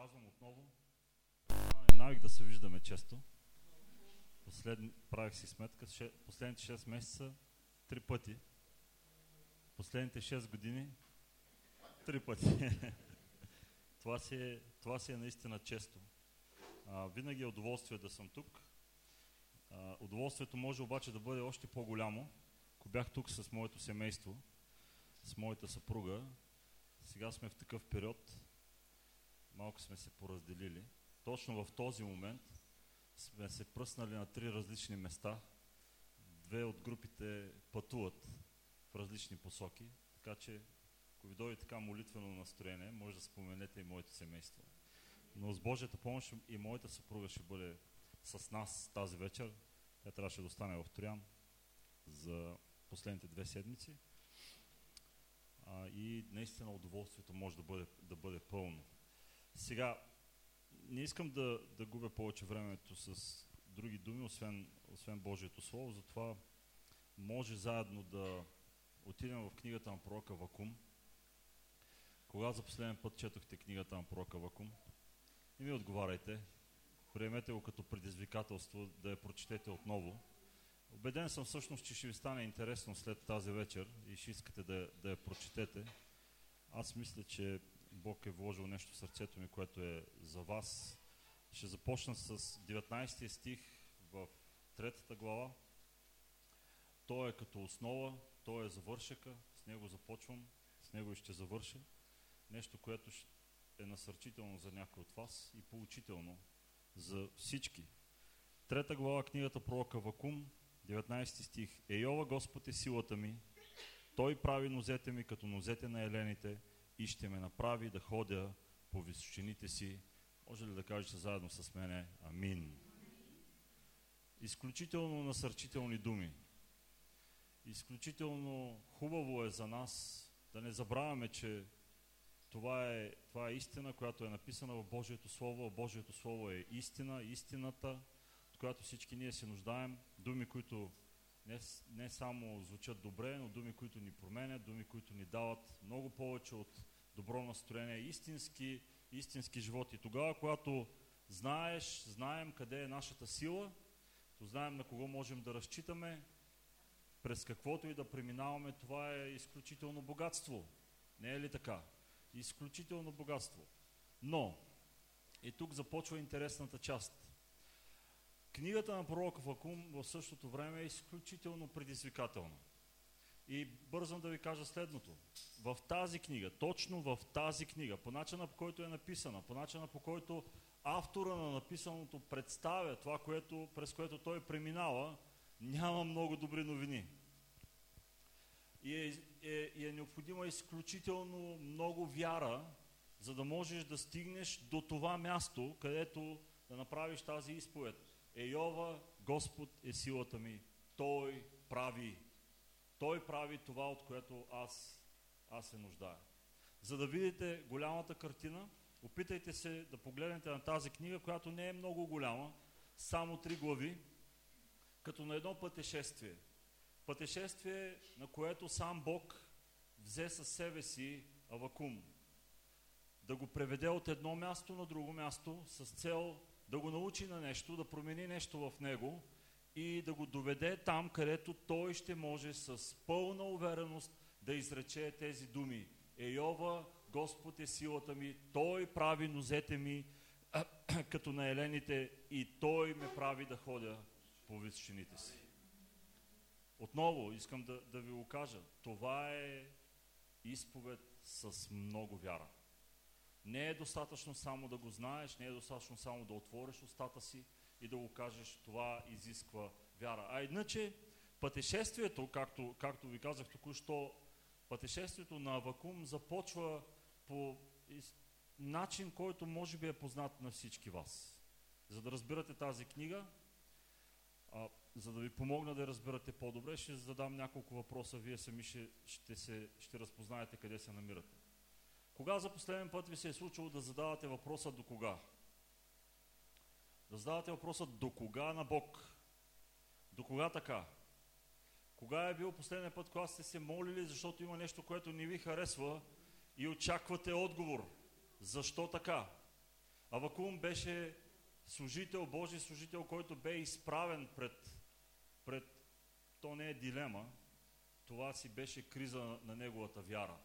казвам отново, е навик да се виждаме често. Послед... Правих си сметка, ше... последните 6 месеца три пъти. Последните 6 години три пъти. това, си е, това си е наистина често. А, винаги е удоволствие да съм тук. А, удоволствието може обаче да бъде още по-голямо, ако бях тук с моето семейство, с моята съпруга. Сега сме в такъв период, малко сме се поразделили. Точно в този момент сме се пръснали на три различни места. Две от групите пътуват в различни посоки, така че ако ви дойде така молитвено настроение, може да споменете и моето семейство. Но с Божията помощ и моята съпруга ще бъде с нас тази вечер. Тя трябваше да остане в Троян за последните две седмици. А, и наистина удоволствието може да бъде, да бъде пълно. Сега, не искам да, да губя повече времето с други думи, освен, освен Божието Слово, затова може заедно да отидем в книгата на пророка Вакум. Кога за последен път четохте книгата на пророка Вакум? И ми отговаряйте. Приемете го като предизвикателство да я прочетете отново. Обеден съм всъщност, че ще ви стане интересно след тази вечер и ще искате да, да я прочетете. Аз мисля, че Бог е вложил нещо в сърцето ми, което е за вас. Ще започна с 19 стих в третата глава. Той е като основа, той е завършека, с него започвам, с него и ще завърша. Нещо, което е насърчително за някой от вас и поучително за всички. Трета глава, книгата пророка Вакум, 19 стих. Ейова Господ е силата ми, Той прави нозете ми като нозете на елените и ще ме направи да ходя по височините си. Може ли да кажете заедно с мене Амин? Изключително насърчителни думи. Изключително хубаво е за нас да не забравяме, че това е, това е истина, която е написана в Божието Слово. Божието Слово е истина, истината, от която всички ние се нуждаем. Думи, които не, не само звучат добре, но думи, които ни променят, думи, които ни дават много повече от добро настроение, истински, истински живот. И тогава, когато знаеш, знаем къде е нашата сила, то знаем на кого можем да разчитаме, през каквото и да преминаваме, това е изключително богатство. Не е ли така? Изключително богатство. Но, и тук започва интересната част. Книгата на пророка Вакум в същото време е изключително предизвикателна. И бързам да ви кажа следното. В тази книга, точно в тази книга, по начина по който е написана, по начина по който автора на написаното представя това, което, през което той преминава, няма много добри новини. И е, е, е необходима изключително много вяра, за да можеш да стигнеш до това място, където да направиш тази изповед. Ейова, Господ е силата ми. Той прави. Той прави това, от което аз, аз се нуждая. За да видите голямата картина, опитайте се да погледнете на тази книга, която не е много голяма, само три глави, като на едно пътешествие. Пътешествие, на което сам Бог взе със себе си Авакум. Да го преведе от едно място на друго място с цел да го научи на нещо, да промени нещо в него и да го доведе там, където той ще може с пълна увереност да изрече тези думи. Ейова, Господ е силата ми, Той прави нозете ми като на елените и Той ме прави да ходя по височините си. Отново искам да, да ви го кажа. Това е изповед с много вяра. Не е достатъчно само да го знаеш, не е достатъчно само да отвориш устата си и да го кажеш, това изисква вяра. А иначе пътешествието, както, както ви казах току-що, пътешествието на Авакум започва по начин, който може би е познат на всички вас. За да разбирате тази книга, а, за да ви помогна да разберете по-добре, ще задам няколко въпроса. Вие сами ще, ще, се, ще разпознаете къде се намирате. Кога за последен път ви се е случило да задавате въпроса до кога? Да задавате въпроса до кога на Бог? До кога така? Кога е бил последния път, когато сте се молили, защото има нещо, което не ви харесва и очаквате отговор? Защо така? Авакум беше служител, Божий служител, който бе изправен пред, пред то не е дилема, това си беше криза на неговата вяра.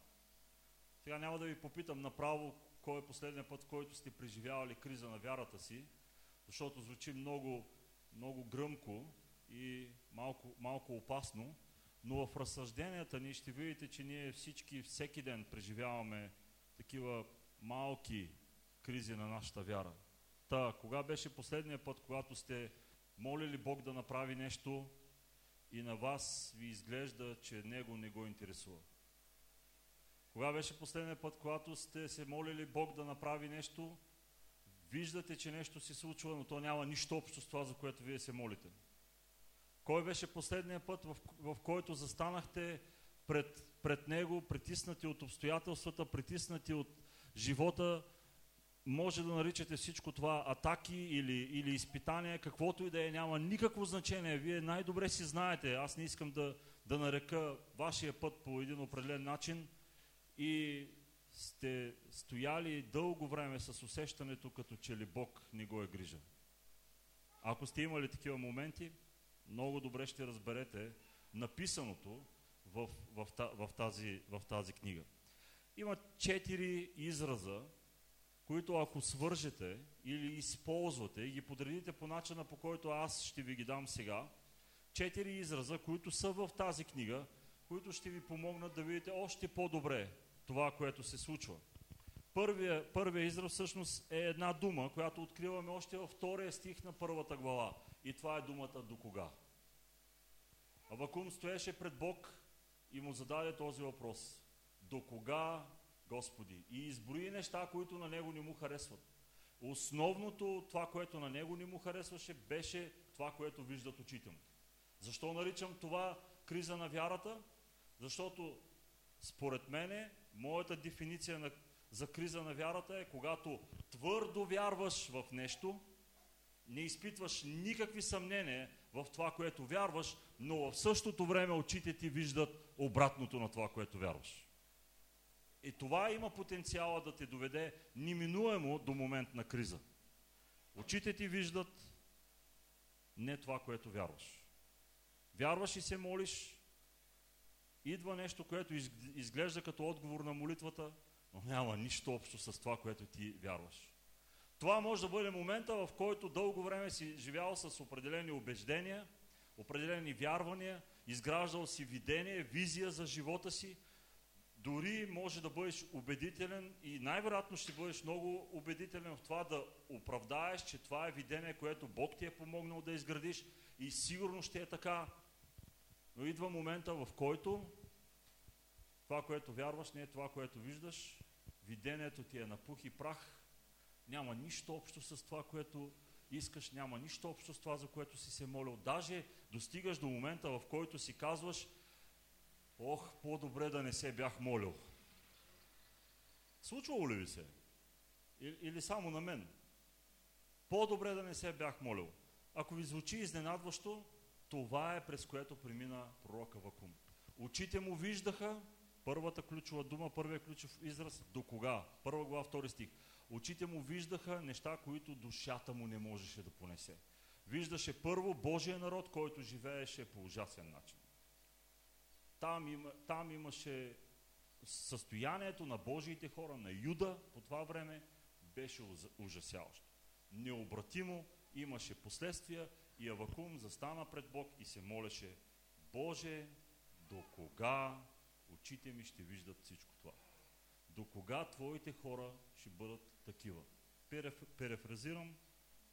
Сега няма да ви попитам направо кой е последният път, който сте преживявали криза на вярата си, защото звучи много, много гръмко и малко, малко опасно, но в разсъжденията ни ще видите, че ние всички всеки ден преживяваме такива малки кризи на нашата вяра. Та, кога беше последния път, когато сте молили Бог да направи нещо и на вас ви изглежда, че Него не го интересува? Кога беше последния път, когато сте се молили Бог да направи нещо, виждате, че нещо се случва, но то няма нищо общо с това, за което вие се молите? Кой беше последния път, в, в който застанахте пред, пред Него, притиснати от обстоятелствата, притиснати от живота, може да наричате всичко това атаки или, или изпитания, каквото и да е, няма никакво значение. Вие най-добре си знаете, аз не искам да, да нарека вашия път по един определен начин и сте стояли дълго време с усещането, като че ли Бог не го е грижа. Ако сте имали такива моменти, много добре ще разберете написаното в, в, в, тази, в тази книга. Има четири израза, които ако свържете или използвате и ги подредите по начина по който аз ще ви ги дам сега, четири израза, които са в тази книга, които ще ви помогнат да видите още по-добре това, което се случва. Първия, първия израз всъщност е една дума, която откриваме още във втория стих на първата глава. И това е думата до кога. Авакум стоеше пред Бог и му зададе този въпрос. До кога, Господи? И изброи неща, които на него не му харесват. Основното, това, което на него не му харесваше, беше това, което виждат очите му. Защо наричам това криза на вярата? Защото според мене, моята дефиниция на, за криза на вярата е когато твърдо вярваш в нещо, не изпитваш никакви съмнения в това, което вярваш, но в същото време очите ти виждат обратното на това, което вярваш. И това има потенциала да те доведе неминуемо до момент на криза. Очите ти виждат не това, което вярваш. Вярваш и се молиш, идва нещо, което изглежда като отговор на молитвата, но няма нищо общо с това, което ти вярваш. Това може да бъде момента, в който дълго време си живял с определени убеждения, определени вярвания, изграждал си видение, визия за живота си, дори може да бъдеш убедителен и най-вероятно ще бъдеш много убедителен в това да оправдаеш, че това е видение, което Бог ти е помогнал да изградиш и сигурно ще е така. Но идва момента, в който това, което вярваш, не е това, което виждаш, видението ти е на пух и прах, няма нищо общо с това, което искаш, няма нищо общо с това, за което си се молил. Даже достигаш до момента, в който си казваш, ох, по-добре да не се бях молил. Случвало ли ви се? Или само на мен? По-добре да не се бях молил. Ако ви звучи изненадващо, това е през което премина пророка Вакум. Очите му виждаха, първата ключова дума, първият ключов израз, до кога? Първа глава, втори стих. Очите му виждаха неща, които душата му не можеше да понесе. Виждаше първо Божия народ, който живееше по ужасен начин. Там, има, там имаше състоянието на Божиите хора, на Юда по това време, беше ужасяващо. Необратимо имаше последствия и Авакум застана пред Бог и се молеше Боже, до кога очите ми ще виждат всичко това? До кога Твоите хора ще бъдат такива? Перефразирам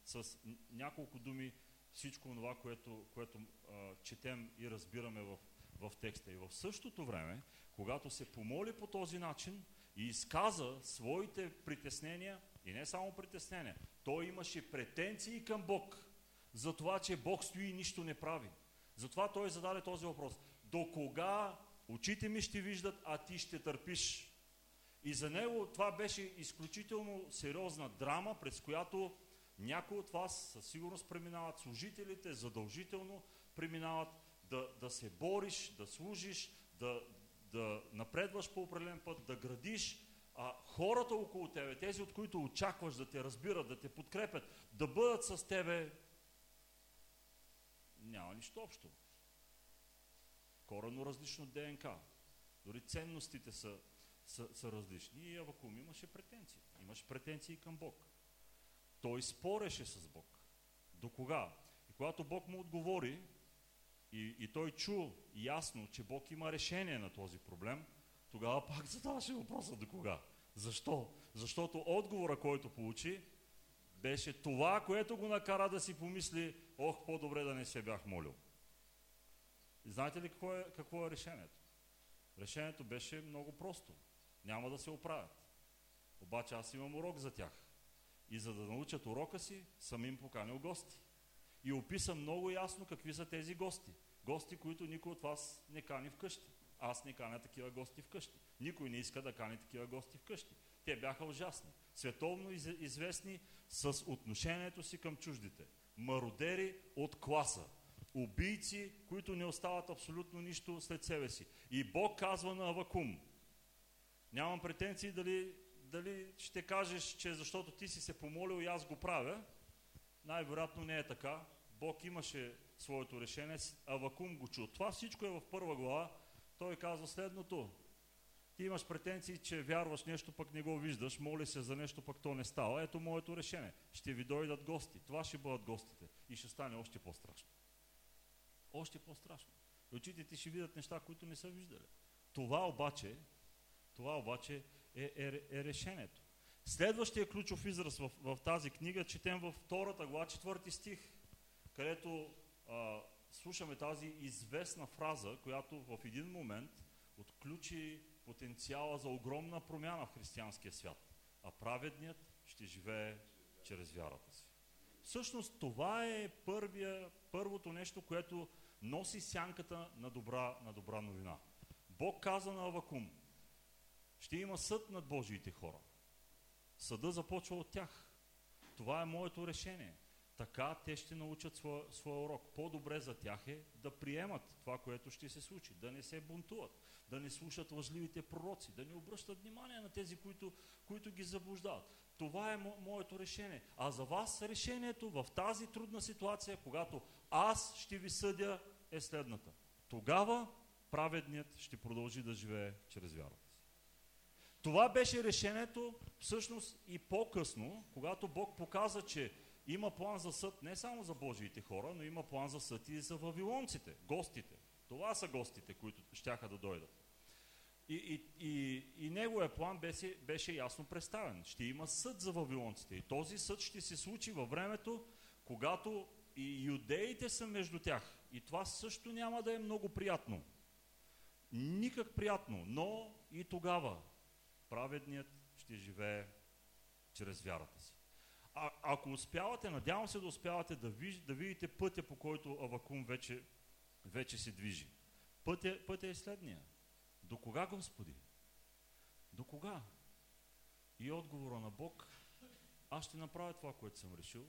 с няколко думи всичко това, което, което а, четем и разбираме в, в текста. И в същото време, когато се помоли по този начин и изказа своите притеснения, и не само притеснения, той имаше претенции към Бог за това, че Бог стои и нищо не прави. Затова той зададе този въпрос. До кога очите ми ще виждат, а ти ще търпиш? И за него това беше изключително сериозна драма, през която някои от вас със сигурност преминават, служителите задължително преминават да, да се бориш, да служиш, да, да напредваш по определен път, да градиш а, хората около тебе, тези от които очакваш да те разбират, да те подкрепят, да бъдат с тебе, няма нищо общо. Корено различно ДНК. Дори ценностите са, са, са различни. И Авакум имаше претенции. Имаше претенции към Бог. Той спореше с Бог. До кога? И когато Бог му отговори, и, и той чу ясно, че Бог има решение на този проблем, тогава пак задаваше въпроса до кога. Защо? Защото отговора, който получи, беше това, което го накара да си помисли, ох, по-добре да не се бях молил. И знаете ли какво е, какво е решението? Решението беше много просто. Няма да се оправят. Обаче аз имам урок за тях. И за да научат урока си, съм им поканил гости. И описам много ясно какви са тези гости. Гости, които никой от вас не кани вкъщи. Аз не каня такива гости вкъщи. Никой не иска да кани такива гости вкъщи. Те бяха ужасни. Световно известни с отношението си към чуждите. Мародери от класа. Убийци, които не остават абсолютно нищо след себе си. И Бог казва на Авакум. Нямам претенции дали, дали ще кажеш, че защото ти си се помолил и аз го правя. Най-вероятно не е така. Бог имаше своето решение, Авакум го чу. Това всичко е в първа глава. Той казва следното. Ти имаш претенции, че вярваш нещо, пък не го виждаш, моли се за нещо, пък то не става. Ето моето решение. Ще ви дойдат гости. Това ще бъдат гостите. И ще стане още по-страшно. Още по-страшно. Очите ти ще видят неща, които не са виждали. Това обаче, това обаче е, е, е решението. Следващия ключов израз в, в тази книга четем във втората глава, четвърти стих, където а, слушаме тази известна фраза, която в един момент отключи потенциала за огромна промяна в християнския свят. А праведният ще живее чрез вярата си. Всъщност това е първия, първото нещо, което носи сянката на добра, на добра новина. Бог каза на Авакум, ще има съд над Божиите хора. Съда започва от тях. Това е моето решение. Така те ще научат своя, своя урок. По-добре за тях е да приемат това, което ще се случи, да не се бунтуват, да не слушат лъжливите пророци, да не обръщат внимание на тези, които, които ги заблуждават. Това е мо, моето решение. А за вас решението в тази трудна ситуация, когато аз ще ви съдя, е следната. Тогава праведният ще продължи да живее чрез вярата си. Това беше решението всъщност и по-късно, когато Бог показа, че има план за съд не само за Божиите хора, но има план за съд и за вавилонците, гостите. Това са гостите, които щяха да дойдат. И, и, и, и неговия план беше, беше ясно представен. Ще има съд за вавилонците. И този съд ще се случи във времето, когато и юдеите са между тях. И това също няма да е много приятно. Никак приятно, но и тогава праведният ще живее чрез вярата си. А, ако успявате, надявам се да успявате да, виж, да видите пътя, по който Авакум вече, вече се движи. Пътя, пътя е следния. До кога, Господи? До кога? И отговора на Бог, аз ще направя това, което съм решил.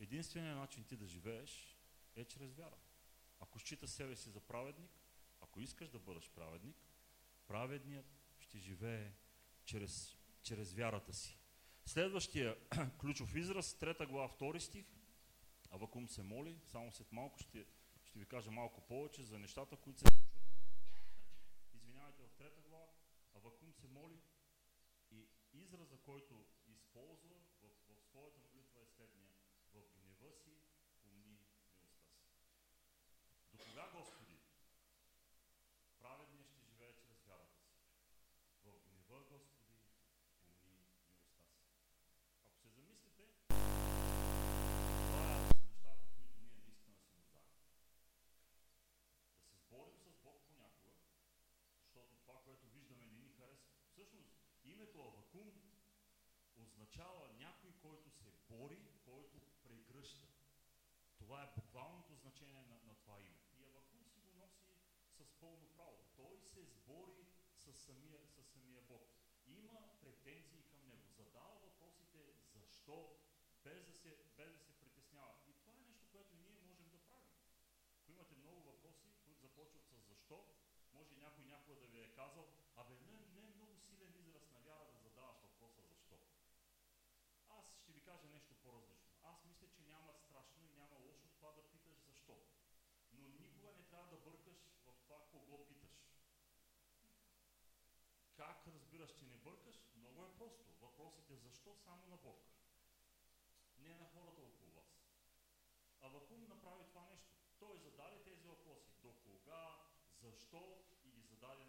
Единственият начин ти да живееш е чрез вяра. Ако считаш себе си за праведник, ако искаш да бъдеш праведник, праведният ще живее чрез, чрез вярата си. Следващия ключов израз, трета глава, втори стих. Авакум се моли, само след малко ще, ще ви кажа малко повече за нещата, които се случват. Извинявайте, в трета глава Авакум се моли и израза, който използва в, в своята молитва е следния. В гнева си помни милостта си. До кога, Господи? Праведният ще живее чрез вярата си. В гнева, Господи, помни милостта си. Ако се замислите, това са нещата, които ние наистина се нуждаем. Да се сборим с Бог понякога, защото това, което виждаме, не ни харесва. Всъщност, името Авакум означава някой, който се бори, който прегръща. Това е буквалното значение на, на това име. И Авакум си го носи с пълно право. Той се сбори с самия, с самия Бог. Има претензии към него. Задава въпросите защо, без да, се, без да се притеснява. И това е нещо, което ние можем да правим. Ако имате много въпроси, които започват с защо, може някой някога да ви е казал, абе не, не е много силен израз на вяра, кажа нещо по-различно. Аз мисля, че няма страшно и няма лошо това да питаш защо. Но никога не трябва да бъркаш в това кого питаш. Как разбираш, че не бъркаш? Много е просто. Въпросът е защо само на Бог. Не на хората около вас. А Вакум направи това нещо. Той зададе тези въпроси. До кога, защо и ги зададе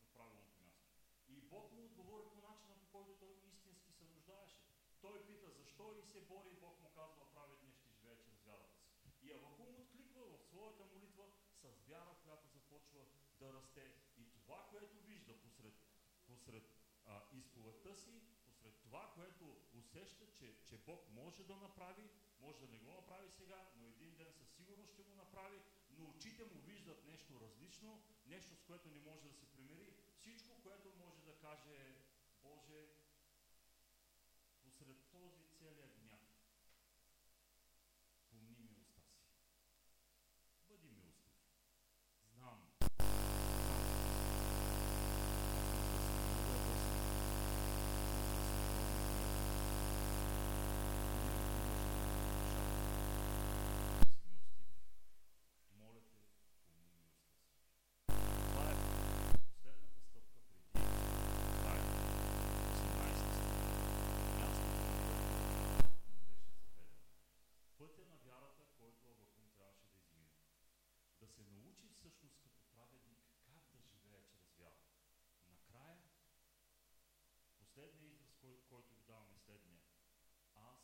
на правилното място. И Бог му отговори по начина, по който той истински се нуждаеше. Той пита защо и се бори, Бог му казва, праведният ще живее чрез вярата си. И Авакум откликва в своята молитва с вяра, която започва да расте. И това, което вижда посред, посред а, изповедта си, посред това, което усеща, че, че Бог може да направи, може да не го направи сега, но един ден със сигурност ще го направи, но очите му виждат нещо различно, нещо с което не може да се примири. Всичко, което може да каже Боже, посред този целият гняв, помни милостта си. Бъди милостив. Знам, Моля те, помни милостта си. Това е последната стъпка преди края. 18 стъпка. Мястото, на което беше заведен. Пътя на вярата, който Авакум трябваше да измине. Да се научи всъщност като праведник как да живее чрез вяра. Накрая, последният израз, кой, който ви давам е следния. Аз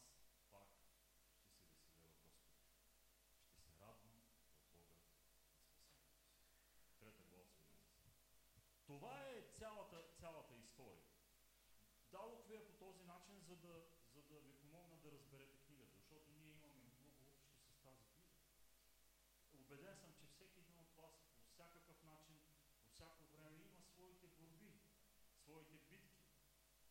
пак ще се веселя в Господа. Ще се радвам в Бога на спасението си. Трета глава 18. Това е цялата, цялата история. Дадох ви я по този начин, за да, за да ви помогна да разберете книгата, защото ние имаме много общо с тази книга. Убеден съм, че всеки един от вас по всякакъв начин, по всяко време има своите борби, своите битки,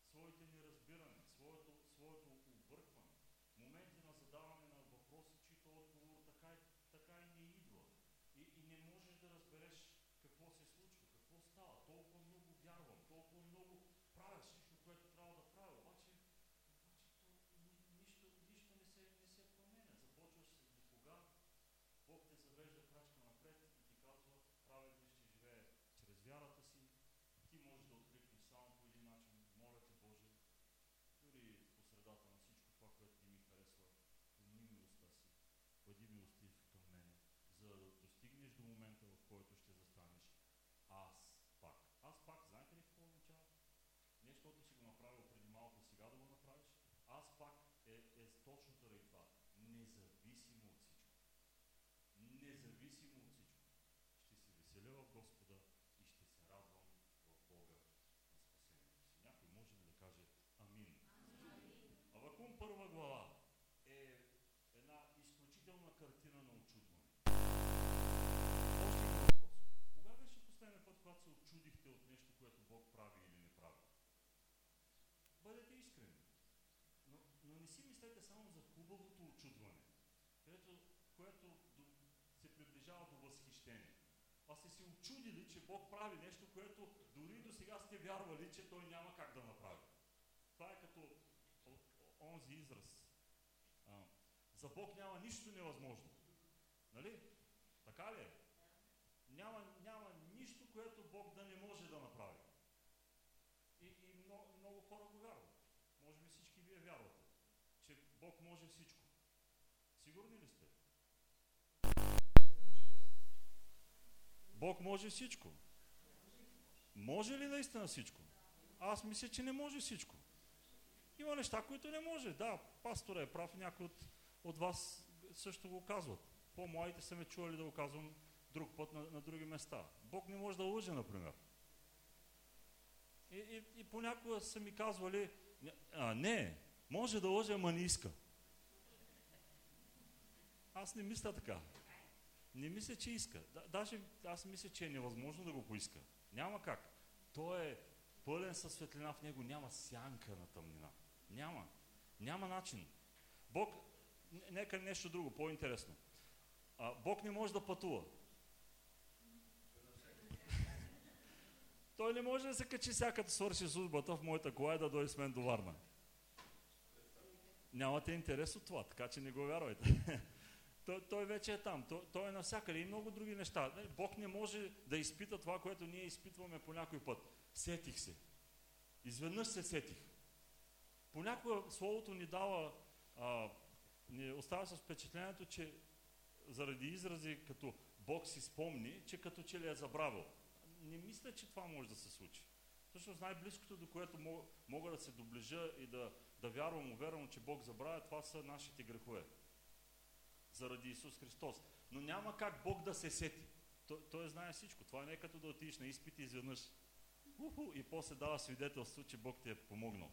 своите неразбирания, своето, своето объркване, моменти на задаване на въпроси, чието отговор така, и- така и не идва. И, и не можеш да разбереш какво се случва, какво става. Толкова много вярвам, толкова много правя всичко, което трябва да правя. Обаче, обаче то, ни, нищо, нищо не, се, не се променя. Започваш с до кога Бог те завежда крачка напред и ти казва, праведният ще живее чрез вярата си. Ти можеш да откликнеш само по един начин. Моля те, Боже, дори по средата на всичко това, което ти ми харесва, помни милостта си. Бъди милостив към мене, за да достигнеш до момента, в който ще застанеш. Аз пак. Аз пак, знаете ли какво означава? Не защото си го направил преди малко и сега да го направиш. Аз пак е, е точно заради това. Независимо от всичко. Независимо от всичко. Ще се веселя в Господа и ще се радвам в Бога на спасението си. Някой може ли да каже Амин? Авакум първа глава е една изключителна картина на очудване. Още въпрос. Кога беше последния път, когато се очудихте от нещо, което Бог прави или не прави? Бъдете искрени. Но, но не си мислете само за хубавото очудване, което, което до, се приближава до възхищение. А сте се очудили, че Бог прави нещо, което дори до сега сте вярвали, че Той няма как да направи. Това е като о- о- онзи израз. А, за Бог няма нищо невъзможно. Нали? Така ли е? Няма, няма нищо, което Бог да не може да направи. И, и много, много хора го вярват. Може би всички вие вярвате, че Бог може всичко. Сигурни ли сте? Бог може всичко. Може ли наистина всичко? Аз мисля, че не може всичко. Има неща, които не може. Да, пастора е прав, някои от, от вас също го казват. По-младите са ме чували да го казвам друг път на, на други места. Бог не може да лъже, например. И, и, и понякога са ми казвали, а, не, може да лъже, ама не иска. Аз не мисля така. Не мисля, че иска. Да, даже аз мисля, че е невъзможно да го поиска. Няма как. Той е пълен със светлина в него, няма сянка на тъмнина. Няма. Няма начин. Бог, нека нещо друго, по-интересно. Бог не може да пътува. Той не може да се качи сега като свърши службата в моята кола и да дойде с мен до Варна. нямате интерес от това, така че не го вярвайте. той, той вече е там, той, той е навсякъде и много други неща. Бог не може да изпита това, което ние изпитваме по някой път. Сетих се. Изведнъж се сетих. Понякога Словото ни дава, а, ни остава с впечатлението, че заради изрази като Бог си спомни, че като че ли е забравил. Не мисля, че това може да се случи. Всъщност най-близкото, до което мога, мога да се доближа и да, да вярвам, увервам, че Бог забравя, това са нашите грехове. Заради Исус Христос. Но няма как Бог да се сети. Той, той знае всичко. Това не е като да отидеш на изпит изведнъж уху, и после дава свидетелство, че Бог ти е помогнал.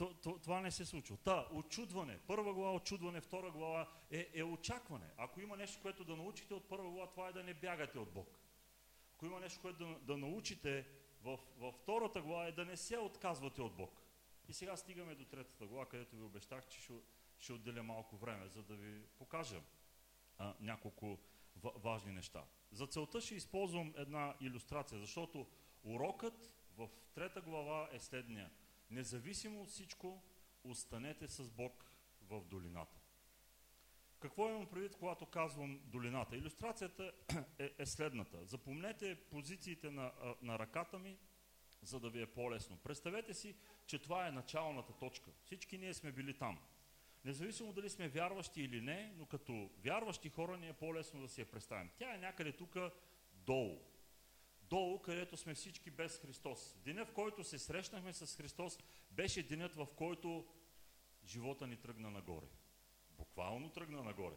То, то, това не се случва. Та, очудване. Първа глава очудване, втора глава е, е очакване. Ако има нещо, което да научите от първа глава, това е да не бягате от Бог. Ако има нещо, което да, да научите в, във втората глава е да не се отказвате от Бог. И сега стигаме до третата глава, където ви обещах, че ще, ще отделя малко време, за да ви покажа а, няколко важни неща. За целта ще използвам една иллюстрация, защото урокът в трета глава е следния. Независимо от всичко, останете с Бог в долината. Какво имам предвид, когато казвам долината? Иллюстрацията е, е следната. Запомнете позициите на, на ръката ми, за да ви е по-лесно. Представете си, че това е началната точка. Всички ние сме били там. Независимо дали сме вярващи или не, но като вярващи хора ни е по-лесно да си я представим. Тя е някъде тук долу. Долу, където сме всички без Христос. Денят, в който се срещнахме с Христос, беше денят, в който живота ни тръгна нагоре буквално тръгна нагоре.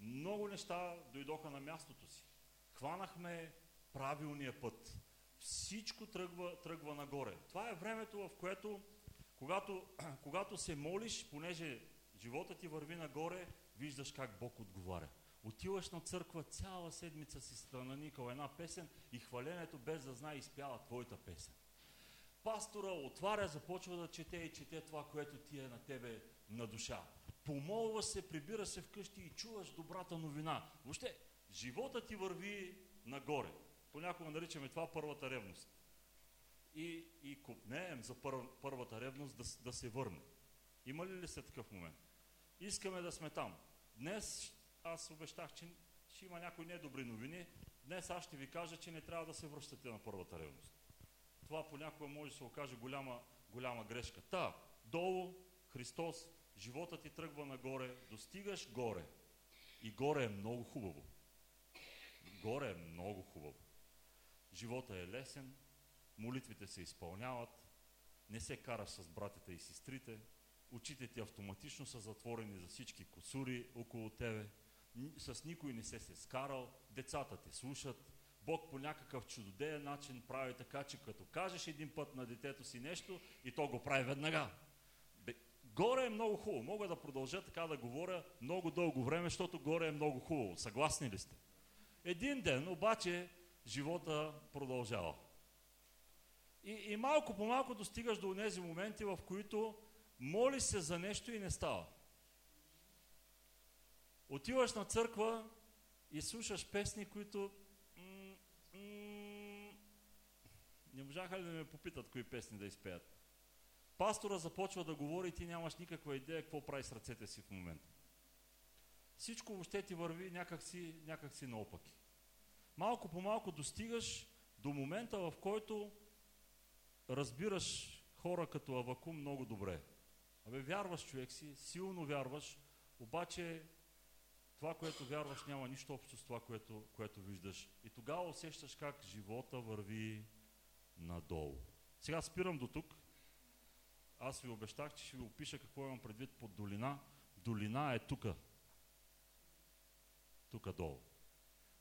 Много неща дойдоха на мястото си. Хванахме правилния път. Всичко тръгва, тръгва нагоре. Това е времето, в което, когато, когато се молиш, понеже живота ти върви нагоре, виждаш как Бог отговаря. Отиваш на църква, цяла седмица си странаникал една песен и хваленето без да знае изпява твоята песен. Пастора отваря, започва да чете и чете това, което ти е на тебе на душа помолва се, прибира се вкъщи и чуваш добрата новина. Въобще, живота ти върви нагоре. Понякога наричаме това първата ревност. И, и купнеем за пър, първата ревност да, да се върне. Има ли ли се такъв момент? Искаме да сме там. Днес аз обещах, че ще има някои недобри новини. Днес аз ще ви кажа, че не трябва да се връщате на първата ревност. Това понякога може да се окаже голяма, голяма грешка. Та, долу Христос живота ти тръгва нагоре, достигаш горе. И горе е много хубаво. Горе е много хубаво. Живота е лесен, молитвите се изпълняват, не се караш с братята и сестрите, очите ти автоматично са затворени за всички косури около тебе, с никой не се се скарал, децата те слушат, Бог по някакъв чудодеен начин прави така, че като кажеш един път на детето си нещо и то го прави веднага. Горе е много хубаво. Мога да продължа така да говоря много дълго време, защото горе е много хубаво. Съгласни ли сте? Един ден обаче живота продължава. И, и малко по малко достигаш до тези моменти, в които молиш се за нещо и не става. Отиваш на църква и слушаш песни, които не можаха ли да ме попитат кои песни да изпеят. Пастора започва да говори и ти нямаш никаква идея какво прави с ръцете си в момента. Всичко въобще ти върви някакси, някакси наопаки. Малко по малко достигаш до момента, в който разбираш хора като Авакум много добре. Абе, вярваш човек си, силно вярваш, обаче това, което вярваш, няма нищо общо с това, което, което виждаш. И тогава усещаш как живота върви надолу. Сега спирам до тук. Аз ви обещах, че ще ви опиша какво имам предвид под долина. Долина е тука. Тука долу.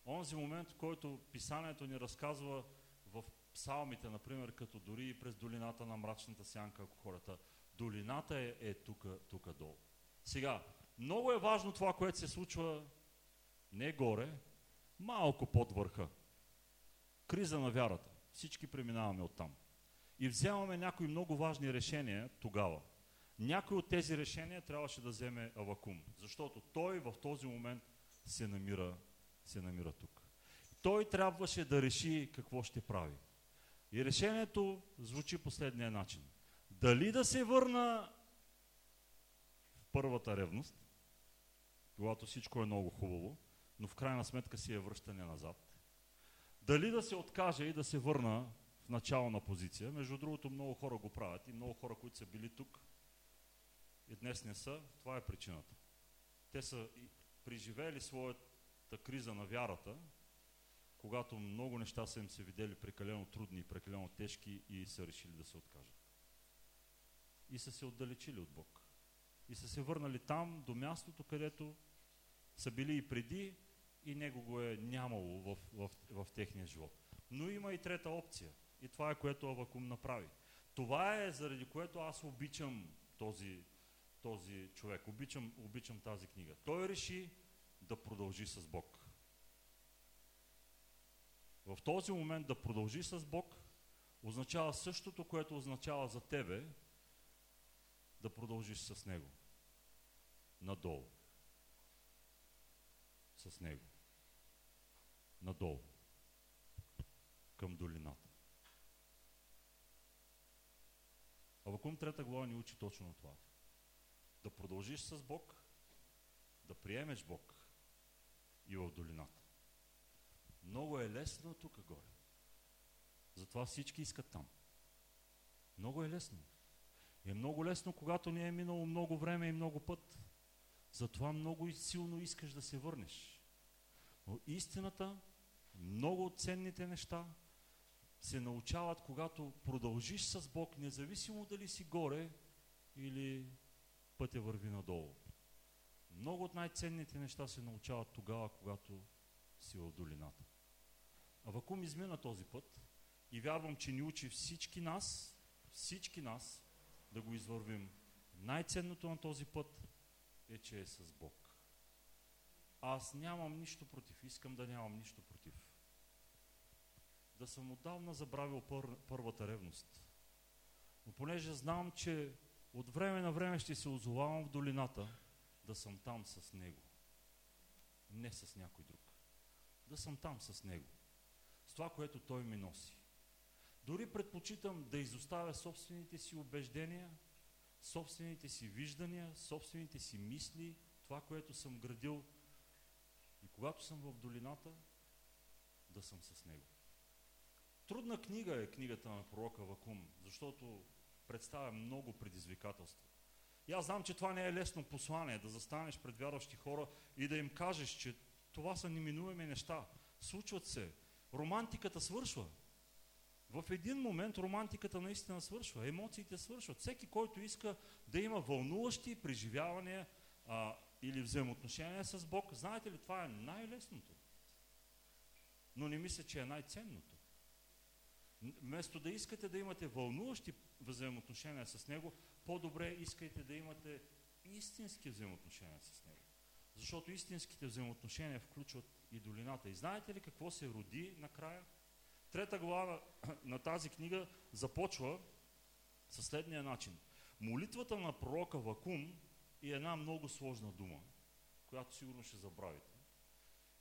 Онзи момент, който писанието ни разказва в псалмите, например, като дори и през долината на мрачната сянка, ако хората, долината е, е тука, тука долу. Сега, много е важно това, което се случва не горе, малко под върха. Криза на вярата. Всички преминаваме оттам и вземаме някои много важни решения тогава. Някои от тези решения трябваше да вземе Авакум, защото той в този момент се намира, се намира тук. Той трябваше да реши какво ще прави. И решението звучи последния начин. Дали да се върна първата ревност, когато всичко е много хубаво, но в крайна сметка си е връщане назад. Дали да се откаже и да се върна в начална позиция. Между другото, много хора го правят и много хора, които са били тук и днес не са, това е причината. Те са преживели своята криза на вярата, когато много неща са им се видели прекалено трудни и прекалено тежки и са решили да се откажат. И са се отдалечили от Бог. И са се върнали там, до мястото, където са били и преди, и него го е нямало в, в, в, техния живот. Но има и трета опция. И това е което Авакум направи. Това е заради което аз обичам този, този човек. Обичам, обичам тази книга. Той реши да продължи с Бог. В този момент да продължи с Бог означава същото, което означава за тебе да продължиш с Него. Надолу. С Него. Надолу. Към долината. Авакум трета глава ни учи точно това. Да продължиш с Бог, да приемеш Бог и в долината. Много е лесно тук горе. Затова всички искат там. Много е лесно. И е много лесно, когато ни е минало много време и много път. Затова много и силно искаш да се върнеш. Но истината, много от ценните неща се научават, когато продължиш с Бог, независимо дали си горе или пътя върви надолу. Много от най-ценните неща се научават тогава, когато си в долината. А Вакум измина този път и вярвам, че ни учи всички нас, всички нас да го извървим. Най-ценното на този път е, че е с Бог. Аз нямам нищо против, искам да нямам нищо против. Да съм отдавна забравил пър, първата ревност. Но понеже знам, че от време на време ще се озовавам в долината, да съм там с Него. Не с някой друг. Да съм там с Него. С това, което Той ми носи. Дори предпочитам да изоставя собствените си убеждения, собствените си виждания, собствените си мисли, това, което съм градил. И когато съм в долината, да съм с Него. Трудна книга е книгата на пророка Вакум, защото представя много предизвикателства. И аз знам, че това не е лесно послание, да застанеш пред вярващи хора и да им кажеш, че това са неминуеми неща. Случват се. Романтиката свършва. В един момент романтиката наистина свършва, емоциите свършват. Всеки, който иска да има вълнуващи преживявания а, или взаимоотношения с Бог, знаете ли, това е най-лесното. Но не мисля, че е най-ценното. Вместо да искате да имате вълнуващи взаимоотношения с Него, по-добре искайте да имате истински взаимоотношения с Него. Защото истинските взаимоотношения включват и долината. И знаете ли какво се роди накрая? Трета глава на тази книга започва със следния начин. Молитвата на пророка Вакум е една много сложна дума, която сигурно ще забравите.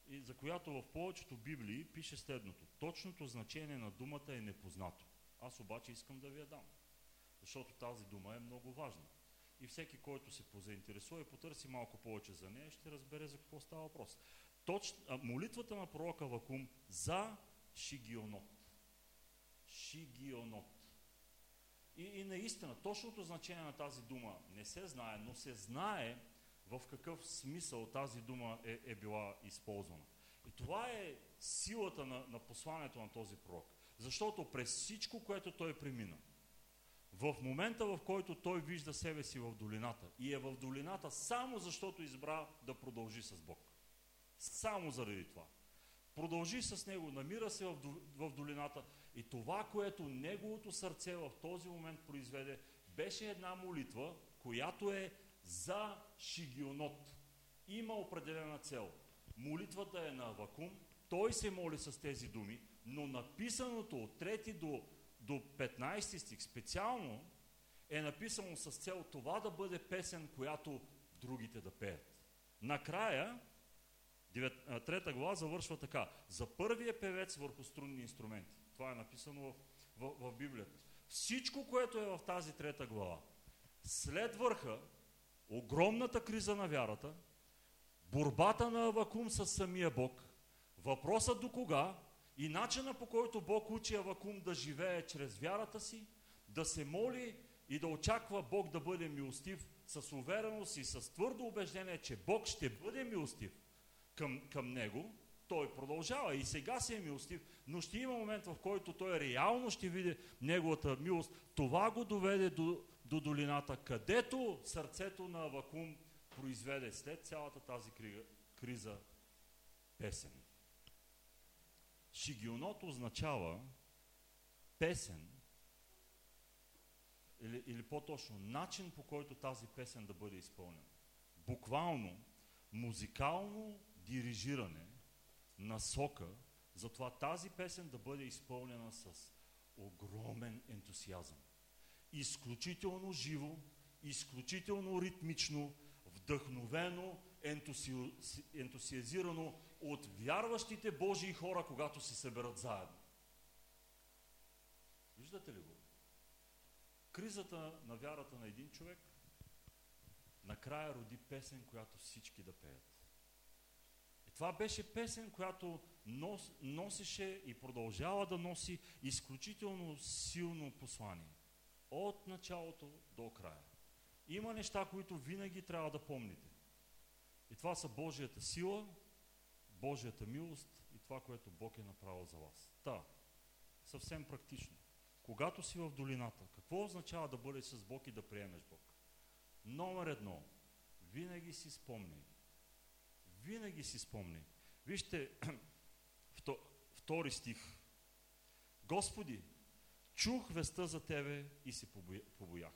И за която в повечето Библии пише следното. Точното значение на думата е непознато. Аз обаче искам да ви я дам. Защото тази дума е много важна. И всеки, който се позаинтересува и потърси малко повече за нея, ще разбере за какво става въпрос. Точ, молитвата на пророка Вакум за Шигионот. Шигионот. И, и наистина, точното значение на тази дума не се знае, но се знае в какъв смисъл тази дума е, е била използвана. И това е силата на, на посланието на този пророк. Защото през всичко, което той премина, в момента, в който той вижда себе си в долината и е в долината само защото избра да продължи с Бог. Само заради това. Продължи с него, намира се в, долината и това, което неговото сърце в този момент произведе, беше една молитва, която е за Шигионот. Има определена цел. Молитвата е на Авакум, той се моли с тези думи, но написаното от 3 до, до 15 стих специално е написано с цел това да бъде песен, която другите да пеят. Накрая, трета глава завършва така. За първия певец върху струнни инструменти. Това е написано в, в, в Библията. Всичко, което е в тази трета глава, след върха, огромната криза на вярата, борбата на Авакум с самия Бог, въпросът до кога и начина по който Бог учи Авакум да живее чрез вярата си, да се моли и да очаква Бог да бъде милостив с увереност и с твърдо убеждение, че Бог ще бъде милостив към, към него, той продължава и сега си е милостив, но ще има момент, в който той реално ще види неговата милост. Това го доведе до, до долината, където сърцето на Авакум произведе след цялата тази криза песен. Шигионото означава песен, или, или по-точно начин по който тази песен да бъде изпълнена. Буквално, музикално дирижиране, насока, затова тази песен да бъде изпълнена с огромен ентусиазъм. Изключително живо, изключително ритмично, вдъхновено, ентуси... ентусиазирано от вярващите Божии хора, когато се съберат заедно. Виждате ли го? Кризата на вярата на един човек накрая роди песен, която всички да пеят. Това беше песен, която нос, носеше и продължава да носи изключително силно послание. От началото до края. Има неща, които винаги трябва да помните. И това са Божията сила, Божията милост и това, което Бог е направил за вас. Та, съвсем практично. Когато си в долината, какво означава да бъдеш с Бог и да приемеш Бог? Номер едно. Винаги си спомни. Винаги си спомни. Вижте, втори стих. Господи, чух веста за Тебе и се побоях.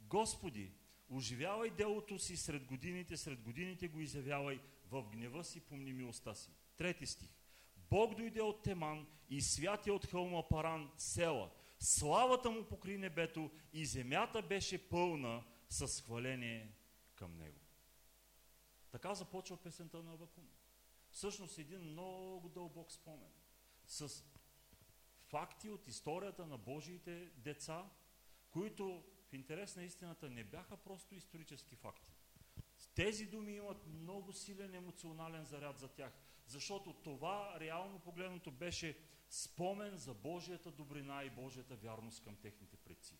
Господи, оживявай делото си сред годините, сред годините го изявявай, в гнева си помни милостта си. Трети стих. Бог дойде от Теман и святия от хълма Паран села. Славата му покри небето и земята беше пълна с хваление към него. Така започва песента на Авакум. Всъщност един много дълбок спомен. С факти от историята на Божиите деца, които в интерес на истината не бяха просто исторически факти. Тези думи имат много силен емоционален заряд за тях, защото това реално погледното беше спомен за Божията добрина и Божията вярност към техните предци.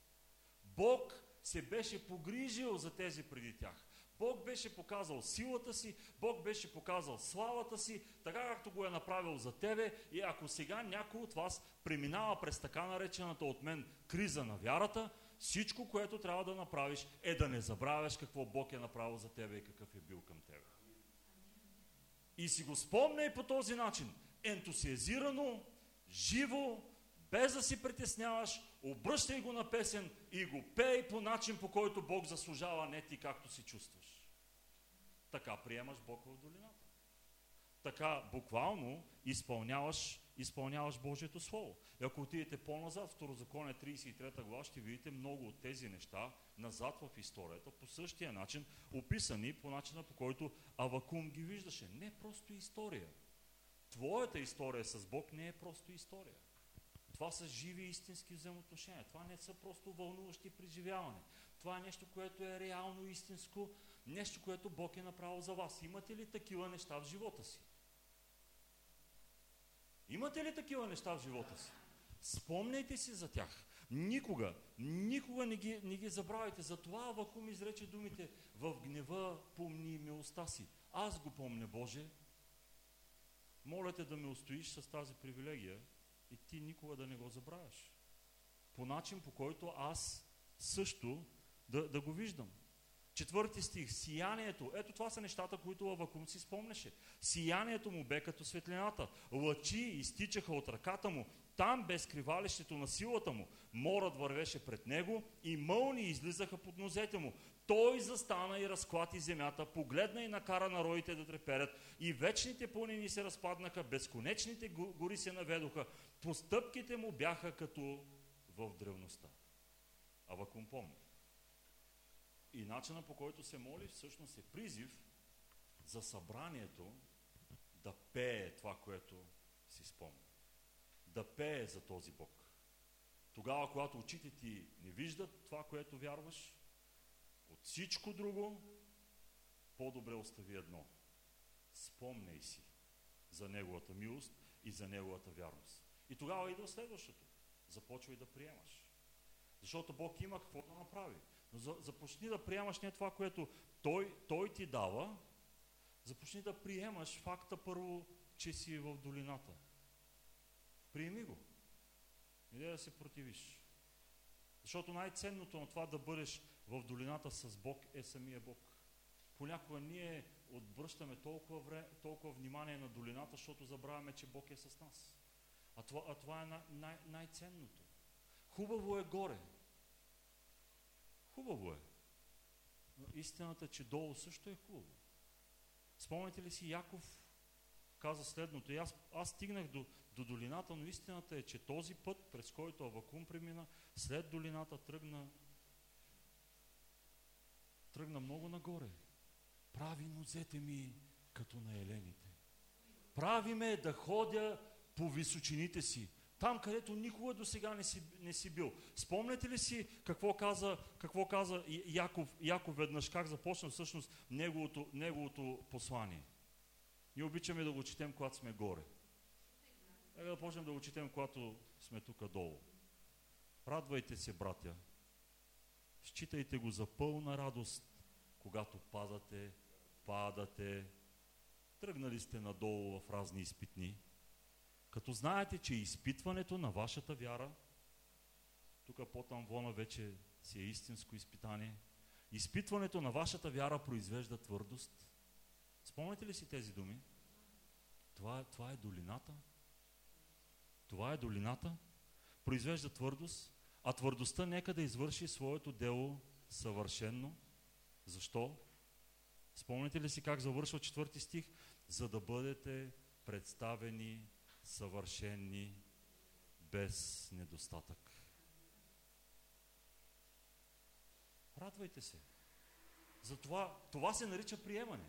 Бог се беше погрижил за тези преди тях. Бог беше показал силата си, Бог беше показал славата си, така както го е направил за тебе и ако сега някой от вас преминава през така наречената от мен криза на вярата, всичко, което трябва да направиш е да не забравяш какво Бог е направил за тебе и какъв е бил към тебе. И си го спомняй по този начин, ентусиазирано, живо, без да си притесняваш, обръщай го на песен и го пей по начин, по който Бог заслужава, не ти както си чувстваш. Така приемаш Бог в долината. Така буквално изпълняваш, изпълняваш Божието Слово. И ако отидете по-назад, Второзаконие 33 глава, ще видите много от тези неща назад в историята, по същия начин, описани по начина по който Авакум ги виждаше. Не просто история. Твоята история с Бог не е просто история. Това са живи истински взаимоотношения. Това не са просто вълнуващи преживяване. Това е нещо, което е реално истинско, нещо, което Бог е направил за вас. Имате ли такива неща в живота си? Имате ли такива неща в живота си? Спомняйте си за тях. Никога, никога не ги, не ги забравяйте. Затова Авакум изрече думите в гнева помни милостта си. Аз го помня, Боже. Моля те да ме устоиш с тази привилегия и ти никога да не го забравяш. По начин, по който аз също да, да го виждам. Четвърти стих. Сиянието. Ето това са нещата, които Авакум си спомняше. Сиянието му бе като светлината. Лъчи изтичаха от ръката му. Там бе скривалището на силата му. Морът вървеше пред него и мълни излизаха под нозете му. Той застана и разклати земята, погледна и накара народите да треперят и вечните планини се разпаднаха, безконечните гори се наведоха. Постъпките му бяха като в древността. Авакум помни. И начина по който се моли всъщност е призив за събранието да пее това, което си спомня. Да пее за този Бог. Тогава, когато очите ти не виждат това, което вярваш, От всичко друго, по-добре остави едно. Спомняй си за Неговата милост и за Неговата вярност. И тогава идва следващото. Започвай да приемаш. Защото Бог има какво да направи. Но за, започни да приемаш не това, което той, той ти дава, започни да приемаш факта първо, че си в долината. Приеми го. Не да се противиш. Защото най-ценното на това да бъдеш в долината с Бог е самия Бог. Понякога ние отбръщаме толкова, време, толкова внимание на долината, защото забравяме, че Бог е с нас. А това, а това е най- най- най-ценното. Хубаво е горе. Хубаво е. Но истината, че долу също е хубаво. Спомняте ли си, Яков каза следното. Аз, аз стигнах до, до долината, но истината е, че този път, през който Авакум премина, след долината тръгна тръгна много нагоре. Прави нозете ми като на елените. Прави ме да ходя по височините си. Там, където никога до сега не си, не си бил. Спомняте ли си какво каза, какво каза Яков, Яков веднъж, как започна всъщност неговото, неговото послание? Ние обичаме да го четем, когато сме горе. Нека да почнем да го четем, когато сме тук долу. Радвайте се, братя. Считайте го за пълна радост, когато падате, падате, тръгнали сте надолу в разни изпитни, като знаете, че изпитването на вашата вяра, тук по-там вона вече си е истинско изпитание, изпитването на вашата вяра произвежда твърдост. Спомняте ли си тези думи? Това, това е долината. Това е долината. Произвежда твърдост, а твърдостта нека да извърши своето дело съвършенно. Защо? Спомняте ли си как завършва четвърти стих? За да бъдете представени съвършенни, без недостатък. Радвайте се. Затова това се нарича приемане.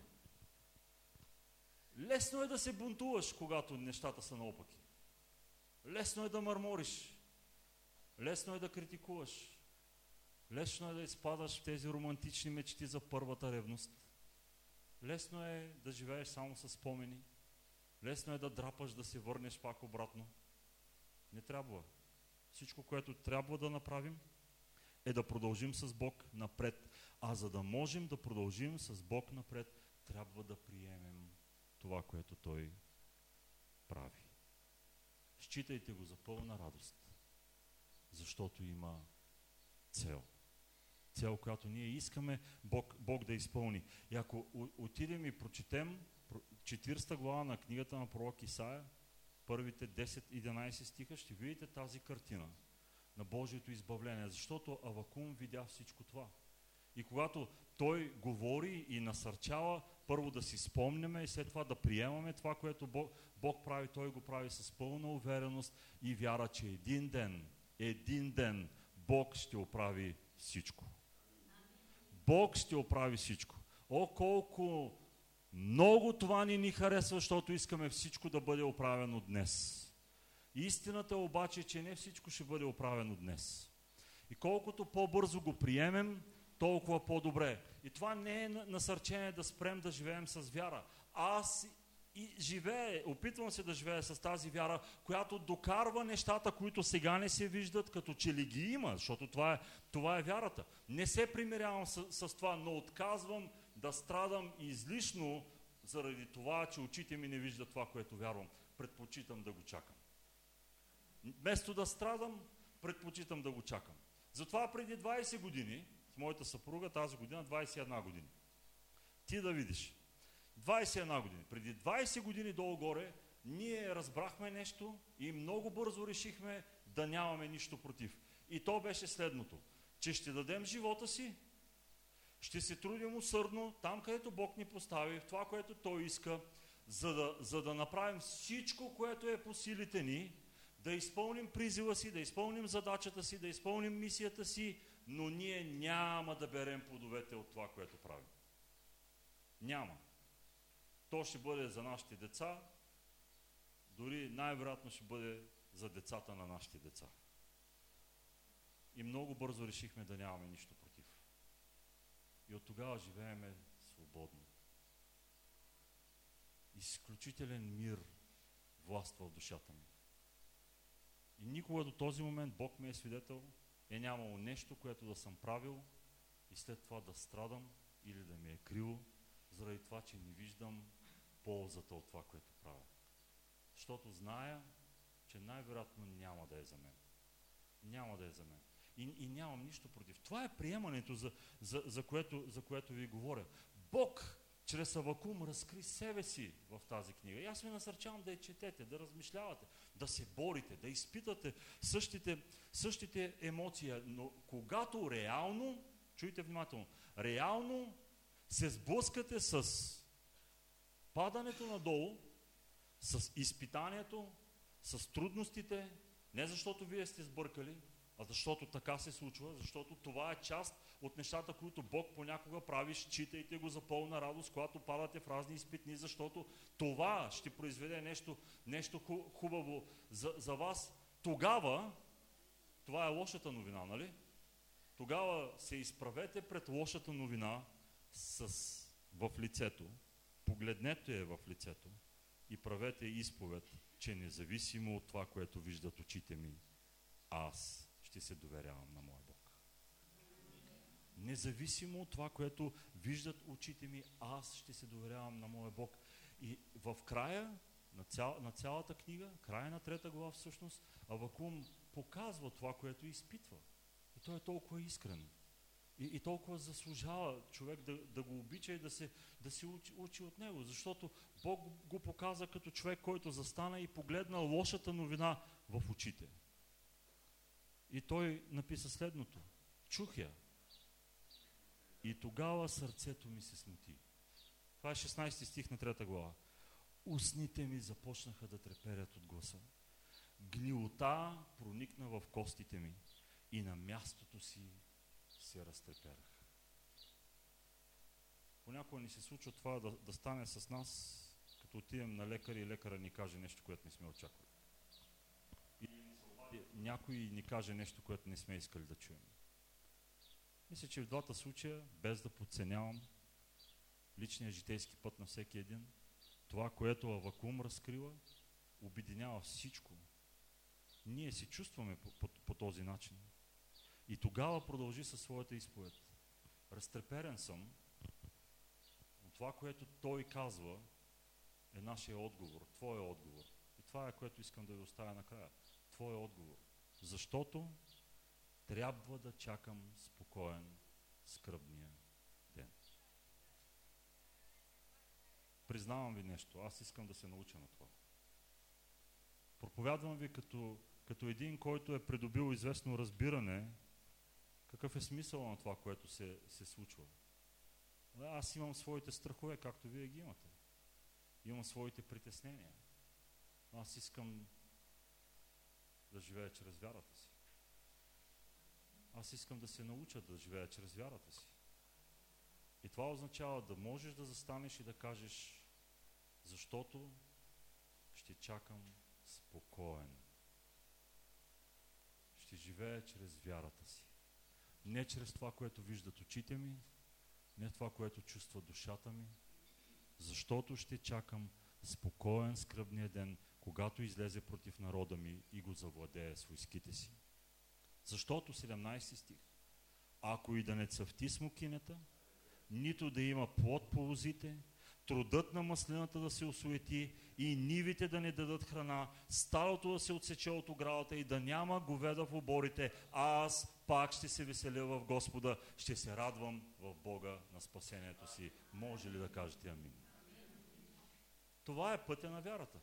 Лесно е да се бунтуваш, когато нещата са наопаки. Лесно е да мърмориш. Лесно е да критикуваш. Лесно е да изпадаш в тези романтични мечти за първата ревност. Лесно е да живееш само с спомени. Лесно е да драпаш, да се върнеш пак обратно. Не трябва. Всичко, което трябва да направим, е да продължим с Бог напред. А за да можем да продължим с Бог напред, трябва да приемем това, което Той прави. Считайте го за пълна радост, защото има цел. Цел, която ние искаме Бог, Бог да изпълни. И ако отидем и прочетем 40 глава на книгата на пророк Исаия, първите 10-11 стиха, ще видите тази картина на Божието избавление, защото Авакум видя всичко това. И когато той говори и насърчава, първо да си спомняме и след това да приемаме това, което Бог, Бог прави, той го прави с пълна увереност и вяра, че един ден, един ден Бог ще оправи всичко. Бог ще оправи всичко. О, колко много това ни ни харесва, защото искаме всичко да бъде оправено днес. Истината обаче, че не всичко ще бъде оправено днес. И колкото по-бързо го приемем, толкова по-добре. И това не е насърчение да спрем да живеем с вяра. Аз и живее, опитвам се да живея с тази вяра, която докарва нещата, които сега не се виждат, като че ли ги има, защото това е, това е вярата. Не се примирявам с, с това, но отказвам да страдам излишно заради това, че очите ми не виждат това, което вярвам. Предпочитам да го чакам. Вместо да страдам, предпочитам да го чакам. Затова преди 20 години, с моята съпруга тази година, 21 години, ти да видиш, 21 години, преди 20 години долу-горе, ние разбрахме нещо и много бързо решихме да нямаме нищо против. И то беше следното, че ще дадем живота си, ще се трудим усърдно там, където Бог ни постави, в това, което Той иска, за да, за да направим всичко, което е по силите ни, да изпълним призива си, да изпълним задачата си, да изпълним мисията си, но ние няма да берем плодовете от това, което правим. Няма. То ще бъде за нашите деца, дори най-вероятно ще бъде за децата на нашите деца. И много бързо решихме да нямаме нищо против. И от тогава живееме свободно. Изключителен мир властва в душата ми. И никога до този момент Бог ми е свидетел, е нямало нещо, което да съм правил и след това да страдам или да ми е криво, заради това, че не виждам ползата от това, което правя. Защото зная, че най-вероятно няма да е за мен. Няма да е за мен. И, и нямам нищо против. Това е приемането, за, за, за, което, за което ви говоря. Бог чрез Авакум разкри себе си в тази книга. И аз ви насърчавам да я четете, да размишлявате, да се борите, да изпитате същите, същите емоции. Но когато реално, чуйте внимателно, реално се сблъскате с падането надолу, с изпитанието, с трудностите, не защото вие сте сбъркали, а защото така се случва, защото това е част от нещата, които Бог понякога прави, считайте го за пълна радост, когато падате в разни изпитни, защото това ще произведе нещо, нещо хубаво за, за вас. Тогава, това е лошата новина, нали? Тогава се изправете пред лошата новина с, в лицето, погледнете я в лицето и правете изповед, че независимо от това, което виждат очите ми, аз ще се доверявам на моя Бог. Независимо от това, което виждат очите ми, аз ще се доверявам на моя Бог. И в края на, цял, на цялата книга, края на трета глава всъщност, Авакум показва това, което изпитва. И той е толкова искрен. И, и толкова заслужава човек да, да го обича и да се, да се учи, учи от него. Защото Бог го показа като човек, който застана и погледна лошата новина в очите. И той написа следното. Чух я. И тогава сърцето ми се смути. Това е 16 стих на трета глава. Устните ми започнаха да треперят от гласа. Гнилота проникна в костите ми и на мястото си се разтреперах. Понякога ни се случва това да, да стане с нас, като отидем на лекар и лекара ни каже нещо, което не сме очаквали. Или някой ни каже нещо, което не сме искали да чуем. Мисля, че в двата случая, без да подценявам личния житейски път на всеки един, това, което Авакум разкрива, обединява всичко. Ние се чувстваме по, по, по този начин. И тогава продължи със своята изповед. Разтреперен съм, но това, което той казва, е нашия отговор, твоя отговор. И това е, което искам да ви оставя накрая. Твоя отговор. Защото трябва да чакам спокоен, скръбния ден. Признавам ви нещо. Аз искам да се науча на това. Проповядвам ви като, като един, който е придобил известно разбиране какъв е смисъл на това, което се, се случва. Аз имам своите страхове, както вие ги имате. Имам своите притеснения. Аз искам да живея чрез вярата си. Аз искам да се науча да живея чрез вярата си. И това означава да можеш да застанеш и да кажеш, защото ще чакам спокоен. Ще живея чрез вярата си. Не чрез това, което виждат очите ми, не това, което чувства душата ми, защото ще чакам спокоен скръбния ден, когато излезе против народа ми и го завладее с войските си. Защото 17 стих. Ако и да не цъфти смокинета, нито да има плод по лозите, трудът на маслината да се осуети и нивите да не дадат храна, сталото да се отсече от оградата и да няма говеда в оборите, аз пак ще се веселя в Господа, ще се радвам в Бога на спасението си. Може ли да кажете амин? Това е пътя на вярата.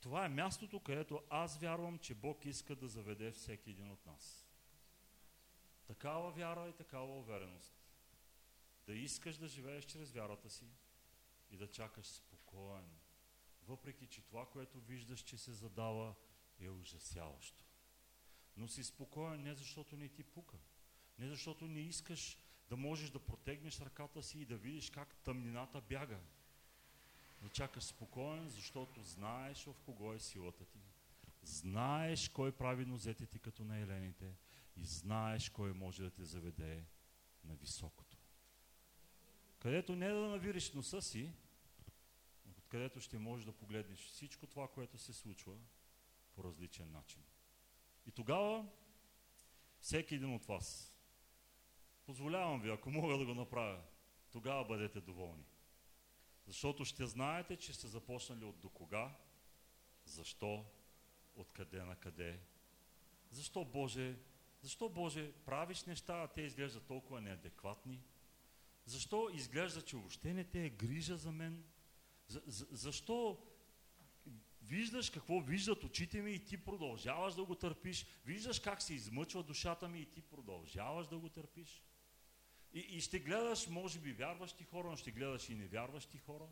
Това е мястото, където аз вярвам, че Бог иска да заведе всеки един от нас. Такава вяра и такава увереност. Да искаш да живееш чрез вярата си и да чакаш спокоен. Въпреки, че това, което виждаш, че се задава, е ужасяващо. Но си спокоен не защото не ти пука. Не защото не искаш да можеш да протегнеш ръката си и да видиш как тъмнината бяга. Но чакаш спокоен, защото знаеш в кого е силата ти. Знаеш кой прави нозете ти като на елените и знаеш кой може да те заведе на високото. Откъдето не да навириш носа си, откъдето ще можеш да погледнеш всичко това, което се случва по различен начин. И тогава всеки един от вас, позволявам ви, ако мога да го направя, тогава бъдете доволни. Защото ще знаете, че сте започнали от до кога, защо, откъде на къде. Защо Боже, защо Боже правиш неща, а те изглеждат толкова неадекватни? Защо изглежда, че въобще не те е грижа за мен? За, за, защо виждаш какво виждат очите ми и ти продължаваш да го търпиш? Виждаш как се измъчва душата ми и ти продължаваш да го търпиш? И, и ще гледаш, може би, вярващи хора, но ще гледаш и невярващи хора.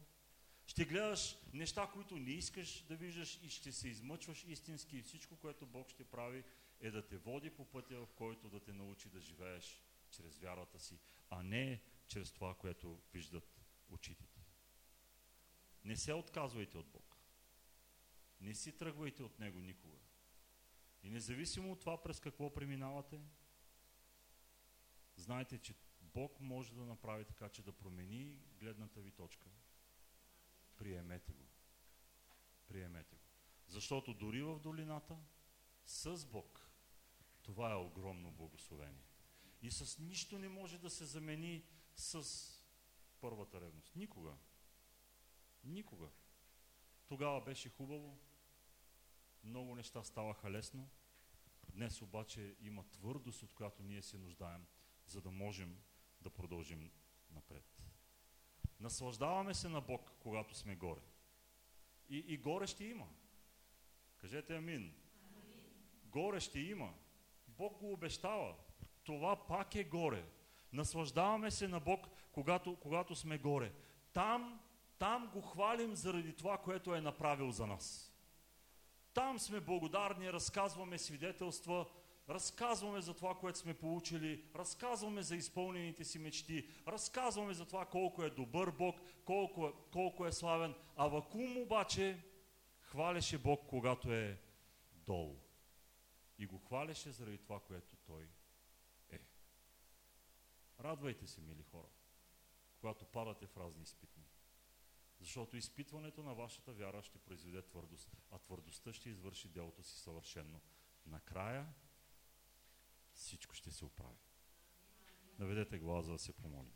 Ще гледаш неща, които не искаш да виждаш и ще се измъчваш истински. И всичко, което Бог ще прави, е да те води по пътя, в който да те научи да живееш чрез вярата си, а не чрез това, което виждат очите ти. Не се отказвайте от Бог. Не си тръгвайте от Него никога. И независимо от това през какво преминавате, знайте, че Бог може да направи така, че да промени гледната ви точка. Приемете го. Приемете го. Защото дори в долината, с Бог, това е огромно благословение. И с нищо не може да се замени с първата ревност. Никога. Никога. Тогава беше хубаво, много неща ставаха лесно. Днес обаче има твърдост, от която ние се нуждаем, за да можем да продължим напред. Наслаждаваме се на Бог, когато сме горе. И, и горе ще има. Кажете амин. амин. Горе ще има. Бог го обещава. Това пак е горе. Наслаждаваме се на Бог, когато, когато сме горе. Там, там го хвалим заради това, което е направил за нас. Там сме благодарни, разказваме свидетелства, разказваме за това, което сме получили, разказваме за изпълнените си мечти, разказваме за това колко е добър Бог, колко, е, колко е славен. А Вакум обаче хвалеше Бог, когато е долу. И го хвалеше заради това, което той е. Радвайте се, мили хора, когато падате в разни изпитни. Защото изпитването на вашата вяра ще произведе твърдост, а твърдостта ще извърши делото си съвършенно. Накрая всичко ще се оправи. Наведете глава, за да се помолим.